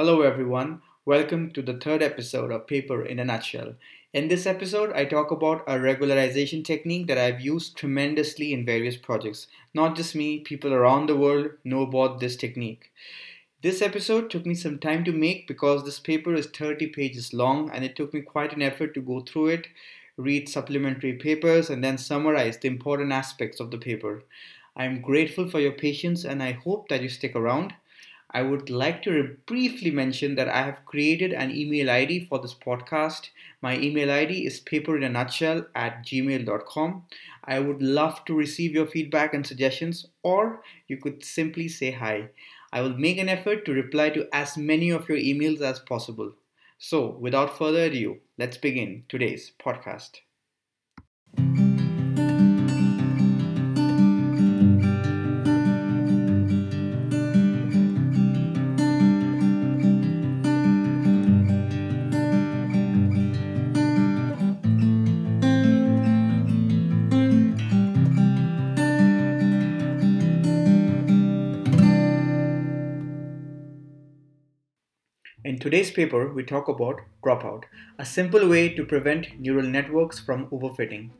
Hello, everyone. Welcome to the third episode of Paper in a Nutshell. In this episode, I talk about a regularization technique that I've used tremendously in various projects. Not just me, people around the world know about this technique. This episode took me some time to make because this paper is 30 pages long and it took me quite an effort to go through it, read supplementary papers, and then summarize the important aspects of the paper. I am grateful for your patience and I hope that you stick around. I would like to briefly mention that I have created an email ID for this podcast. My email ID is paperinanutshell at gmail.com. I would love to receive your feedback and suggestions, or you could simply say hi. I will make an effort to reply to as many of your emails as possible. So, without further ado, let's begin today's podcast. Today's paper, we talk about dropout, a simple way to prevent neural networks from overfitting.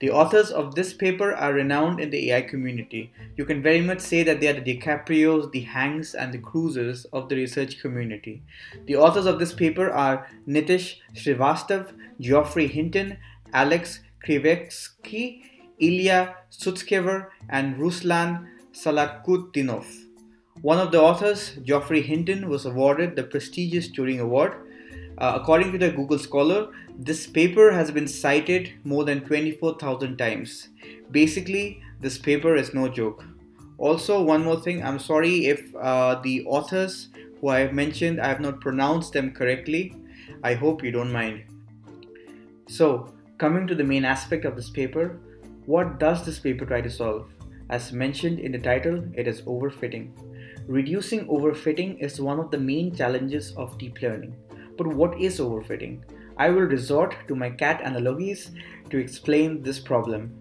The authors of this paper are renowned in the AI community. You can very much say that they are the DiCaprios, the Hanks, and the Cruises of the research community. The authors of this paper are Nitish Srivastav, Geoffrey Hinton, Alex Krizhevsky, Ilya Sutskever, and Ruslan Salakhutdinov. One of the authors, Geoffrey Hinton, was awarded the prestigious Turing Award. Uh, according to the Google Scholar, this paper has been cited more than 24,000 times. Basically, this paper is no joke. Also, one more thing I'm sorry if uh, the authors who I have mentioned I have not pronounced them correctly. I hope you don't mind. So, coming to the main aspect of this paper, what does this paper try to solve? As mentioned in the title, it is overfitting. Reducing overfitting is one of the main challenges of deep learning. But what is overfitting? I will resort to my cat analogies to explain this problem.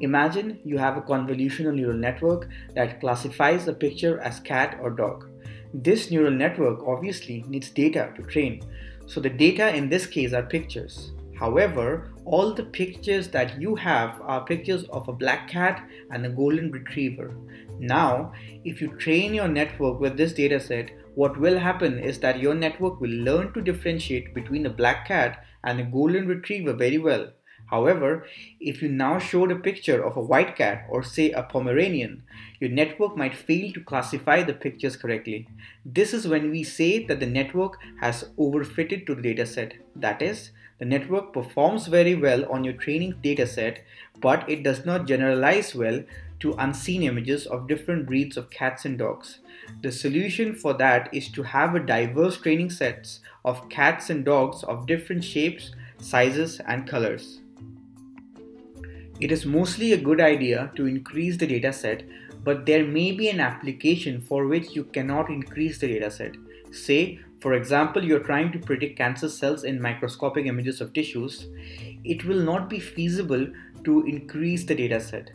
Imagine you have a convolutional neural network that classifies a picture as cat or dog. This neural network obviously needs data to train. So the data in this case are pictures. However, all the pictures that you have are pictures of a black cat and a golden retriever. Now, if you train your network with this dataset, what will happen is that your network will learn to differentiate between a black cat and a golden retriever very well. However, if you now showed a picture of a white cat or say a Pomeranian, your network might fail to classify the pictures correctly. This is when we say that the network has overfitted to the dataset. That is, the network performs very well on your training dataset, but it does not generalize well to unseen images of different breeds of cats and dogs. The solution for that is to have a diverse training sets of cats and dogs of different shapes, sizes, and colors. It is mostly a good idea to increase the dataset, but there may be an application for which you cannot increase the dataset. Say, for example, you're trying to predict cancer cells in microscopic images of tissues, it will not be feasible to increase the dataset.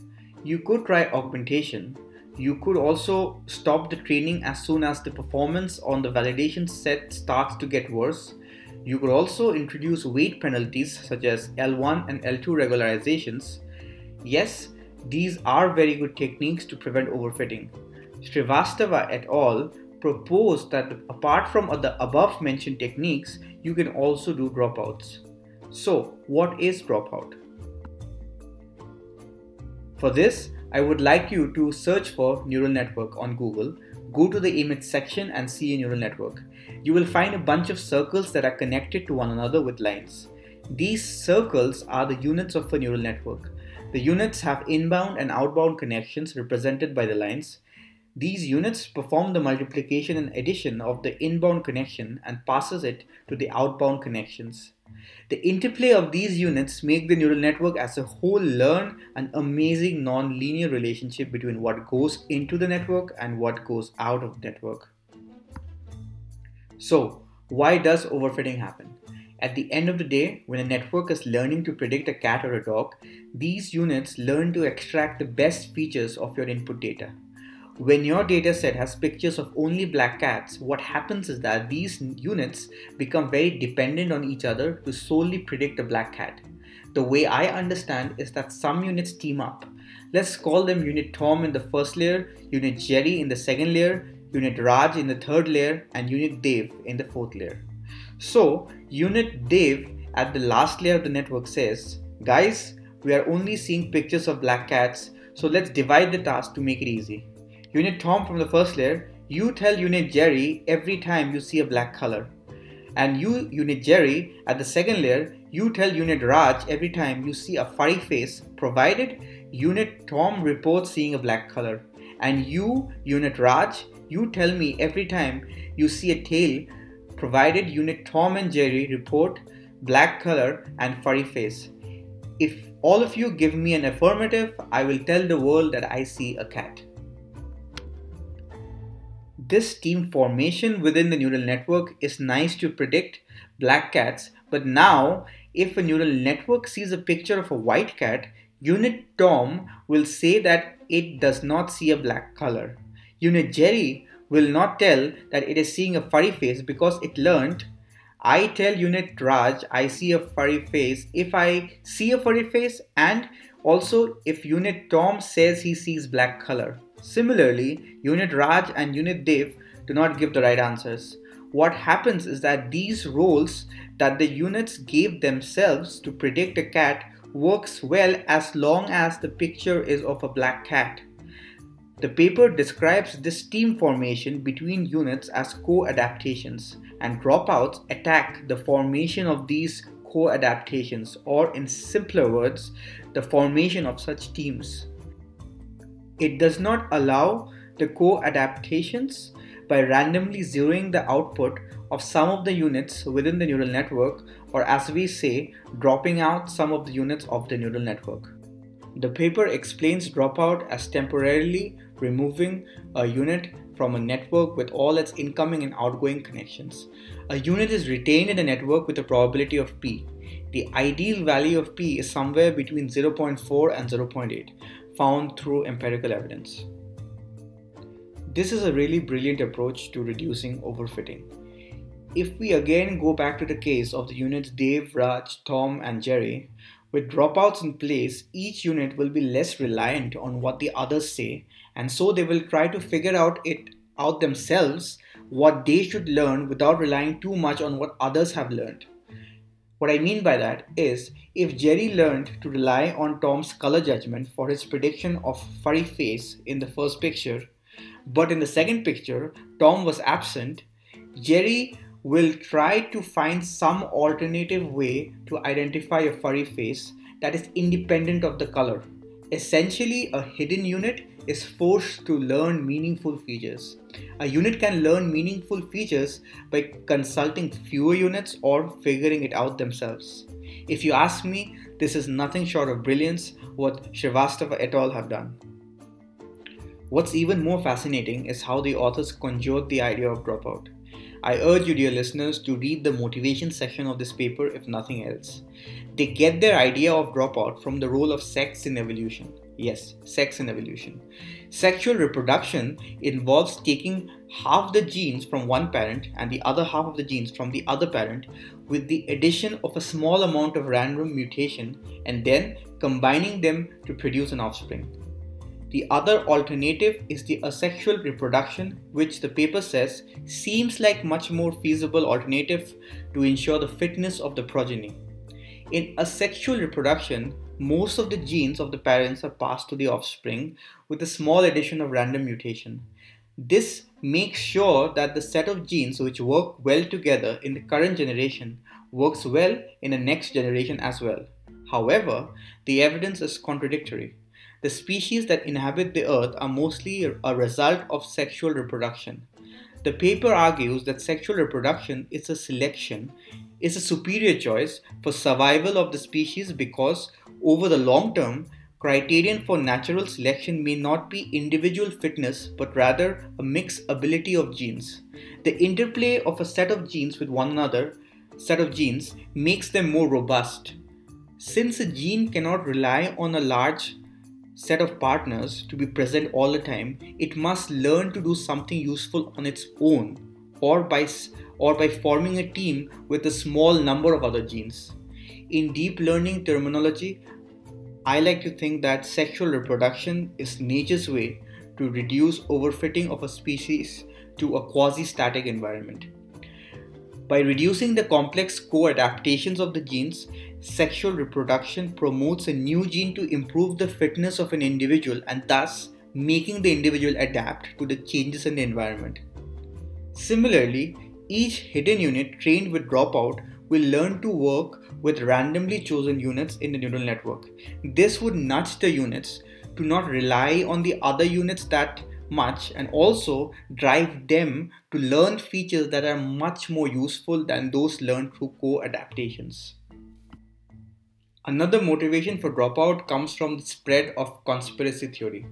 You could try augmentation. You could also stop the training as soon as the performance on the validation set starts to get worse. You could also introduce weight penalties such as L1 and L2 regularizations. Yes, these are very good techniques to prevent overfitting. Srivastava et al propose that apart from the above mentioned techniques, you can also do dropouts. So, what is dropout? For this, I would like you to search for neural network on Google. Go to the image section and see a neural network. You will find a bunch of circles that are connected to one another with lines. These circles are the units of a neural network. The units have inbound and outbound connections represented by the lines. These units perform the multiplication and addition of the inbound connection and passes it to the outbound connections. The interplay of these units make the neural network as a whole learn an amazing non-linear relationship between what goes into the network and what goes out of the network. So, why does overfitting happen? At the end of the day, when a network is learning to predict a cat or a dog, these units learn to extract the best features of your input data. When your dataset has pictures of only black cats, what happens is that these units become very dependent on each other to solely predict a black cat. The way I understand is that some units team up. Let's call them Unit Tom in the first layer, Unit Jerry in the second layer, Unit Raj in the third layer, and Unit Dave in the fourth layer. So, Unit Dave at the last layer of the network says, Guys, we are only seeing pictures of black cats, so let's divide the task to make it easy. Unit Tom from the first layer, you tell Unit Jerry every time you see a black color. And you, Unit Jerry, at the second layer, you tell Unit Raj every time you see a furry face, provided Unit Tom reports seeing a black color. And you, Unit Raj, you tell me every time you see a tail, provided Unit Tom and Jerry report black color and furry face. If all of you give me an affirmative, I will tell the world that I see a cat. This team formation within the neural network is nice to predict black cats, but now if a neural network sees a picture of a white cat, Unit Tom will say that it does not see a black color. Unit Jerry will not tell that it is seeing a furry face because it learned I tell unit Raj I see a furry face if I see a furry face and also if unit Tom says he sees black color. Similarly, unit Raj and unit Dev do not give the right answers. What happens is that these roles that the units gave themselves to predict a cat works well as long as the picture is of a black cat. The paper describes this team formation between units as co-adaptations and dropouts attack the formation of these co-adaptations or in simpler words, the formation of such teams. It does not allow the co-adaptations by randomly zeroing the output of some of the units within the neural network or as we say, dropping out some of the units of the neural network. The paper explains dropout as temporarily removing a unit from a network with all its incoming and outgoing connections. A unit is retained in a network with a probability of p. The ideal value of p is somewhere between 0.4 and 0.8, found through empirical evidence. This is a really brilliant approach to reducing overfitting. If we again go back to the case of the units Dave, Raj, Tom, and Jerry, with dropouts in place, each unit will be less reliant on what the others say, and so they will try to figure out it out themselves what they should learn without relying too much on what others have learned. What I mean by that is if Jerry learned to rely on Tom's color judgment for his prediction of furry face in the first picture, but in the second picture Tom was absent, Jerry will try to find some alternative way to identify a furry face that is independent of the color. Essentially, a hidden unit is forced to learn meaningful features. A unit can learn meaningful features by consulting fewer units or figuring it out themselves. If you ask me, this is nothing short of brilliance what Srivastava et al. have done. What's even more fascinating is how the authors conjured the idea of dropout. I urge you, dear listeners, to read the motivation section of this paper if nothing else. They get their idea of dropout from the role of sex in evolution. Yes, sex in evolution. Sexual reproduction involves taking half the genes from one parent and the other half of the genes from the other parent with the addition of a small amount of random mutation and then combining them to produce an offspring. The other alternative is the asexual reproduction, which the paper says seems like much more feasible alternative to ensure the fitness of the progeny. In asexual reproduction, most of the genes of the parents are passed to the offspring with a small addition of random mutation. This makes sure that the set of genes which work well together in the current generation works well in the next generation as well. However, the evidence is contradictory. The species that inhabit the earth are mostly a result of sexual reproduction. The paper argues that sexual reproduction is a selection, is a superior choice for survival of the species because over the long term, criterion for natural selection may not be individual fitness but rather a mixed ability of genes. The interplay of a set of genes with one another set of genes makes them more robust. Since a gene cannot rely on a large set of partners to be present all the time, it must learn to do something useful on its own or by, or by forming a team with a small number of other genes. In deep learning terminology, I like to think that sexual reproduction is nature's way to reduce overfitting of a species to a quasi static environment. By reducing the complex co adaptations of the genes, sexual reproduction promotes a new gene to improve the fitness of an individual and thus making the individual adapt to the changes in the environment. Similarly, each hidden unit trained with dropout will learn to work with randomly chosen units in the neural network. This would nudge the units to not rely on the other units that much and also drive them to learn features that are much more useful than those learned through co adaptations. Another motivation for dropout comes from the spread of conspiracy theory.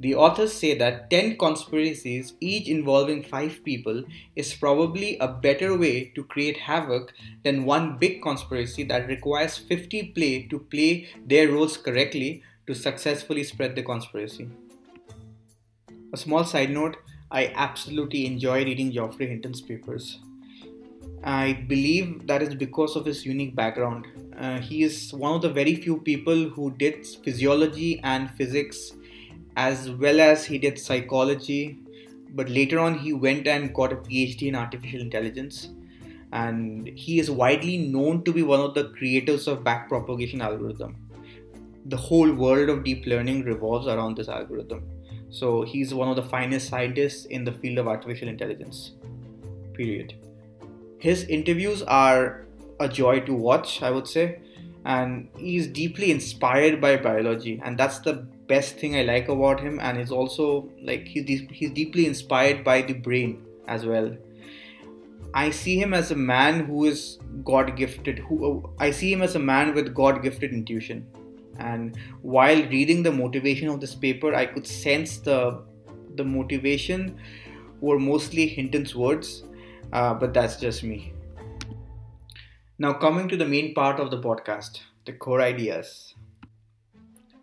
The authors say that 10 conspiracies, each involving 5 people, is probably a better way to create havoc than one big conspiracy that requires 50 play to play their roles correctly to successfully spread the conspiracy. A small side note I absolutely enjoy reading Geoffrey Hinton's papers. I believe that is because of his unique background. Uh, he is one of the very few people who did physiology and physics as well as he did psychology, but later on he went and got a PhD in artificial intelligence. And he is widely known to be one of the creators of backpropagation algorithm. The whole world of deep learning revolves around this algorithm. So he's one of the finest scientists in the field of artificial intelligence. Period his interviews are a joy to watch, I would say, and he's deeply inspired by biology, and that's the best thing I like about him. And he's also like he's he's deeply inspired by the brain as well. I see him as a man who is God gifted. Who I see him as a man with God gifted intuition. And while reading the motivation of this paper, I could sense the the motivation were mostly Hinton's words uh, but that's just me. Now, coming to the main part of the podcast the core ideas.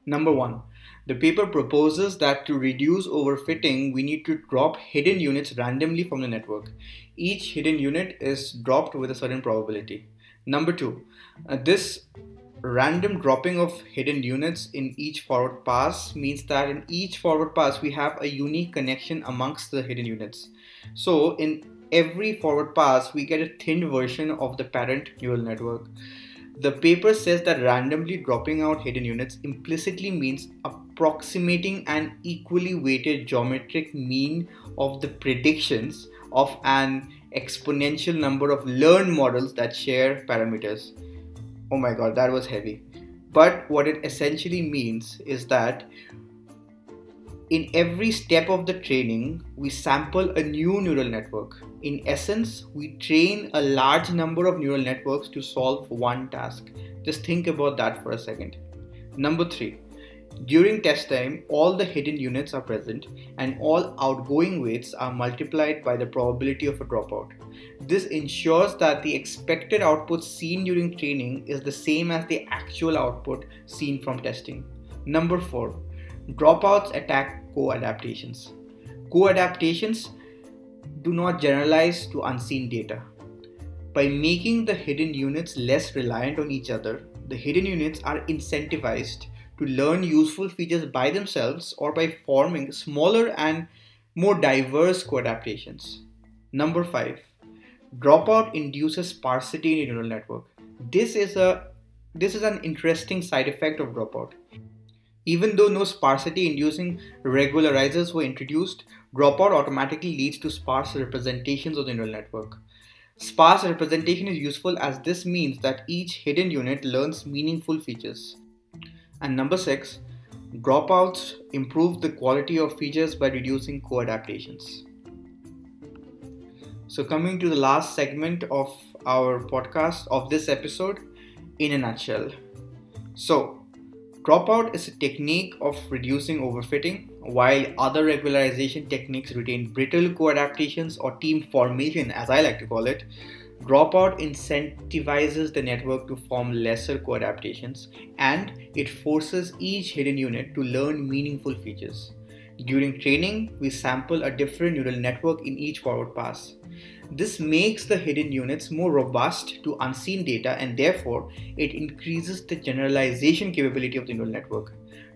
Number one, the paper proposes that to reduce overfitting, we need to drop hidden units randomly from the network. Each hidden unit is dropped with a certain probability. Number two, uh, this random dropping of hidden units in each forward pass means that in each forward pass we have a unique connection amongst the hidden units. So, in every forward pass, we get a thin version of the parent neural network. The paper says that randomly dropping out hidden units implicitly means approximating an equally weighted geometric mean of the predictions of an exponential number of learned models that share parameters. Oh my god, that was heavy. But what it essentially means is that in every step of the training, we sample a new neural network. In essence, we train a large number of neural networks to solve one task. Just think about that for a second. Number three, during test time, all the hidden units are present and all outgoing weights are multiplied by the probability of a dropout. This ensures that the expected output seen during training is the same as the actual output seen from testing. Number four, Dropouts attack co adaptations. Co adaptations do not generalize to unseen data. By making the hidden units less reliant on each other, the hidden units are incentivized to learn useful features by themselves or by forming smaller and more diverse co adaptations. Number 5. Dropout induces sparsity in neural network. This is a this is an interesting side effect of dropout. Even though no sparsity inducing regularizers were introduced, dropout automatically leads to sparse representations of the neural network. Sparse representation is useful as this means that each hidden unit learns meaningful features. And number six, dropouts improve the quality of features by reducing co adaptations. So, coming to the last segment of our podcast of this episode, in a nutshell. So, Dropout is a technique of reducing overfitting, while other regularization techniques retain brittle co-adaptations or team formation, as I like to call it. Dropout incentivizes the network to form lesser co-adaptations and it forces each hidden unit to learn meaningful features. During training, we sample a different neural network in each forward pass. This makes the hidden units more robust to unseen data and therefore it increases the generalization capability of the neural network.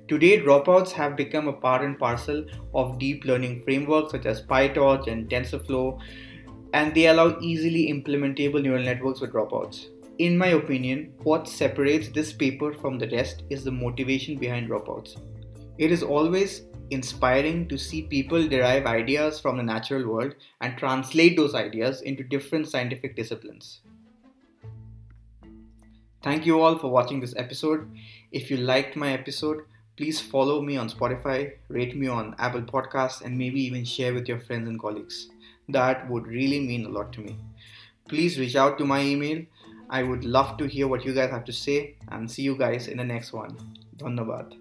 Today, dropouts have become a part and parcel of deep learning frameworks such as PyTorch and TensorFlow, and they allow easily implementable neural networks with dropouts. In my opinion, what separates this paper from the rest is the motivation behind dropouts. It is always inspiring to see people derive ideas from the natural world and translate those ideas into different scientific disciplines. Thank you all for watching this episode. If you liked my episode, please follow me on Spotify, rate me on Apple Podcasts, and maybe even share with your friends and colleagues. That would really mean a lot to me. Please reach out to my email. I would love to hear what you guys have to say and see you guys in the next one. Dhanyabad.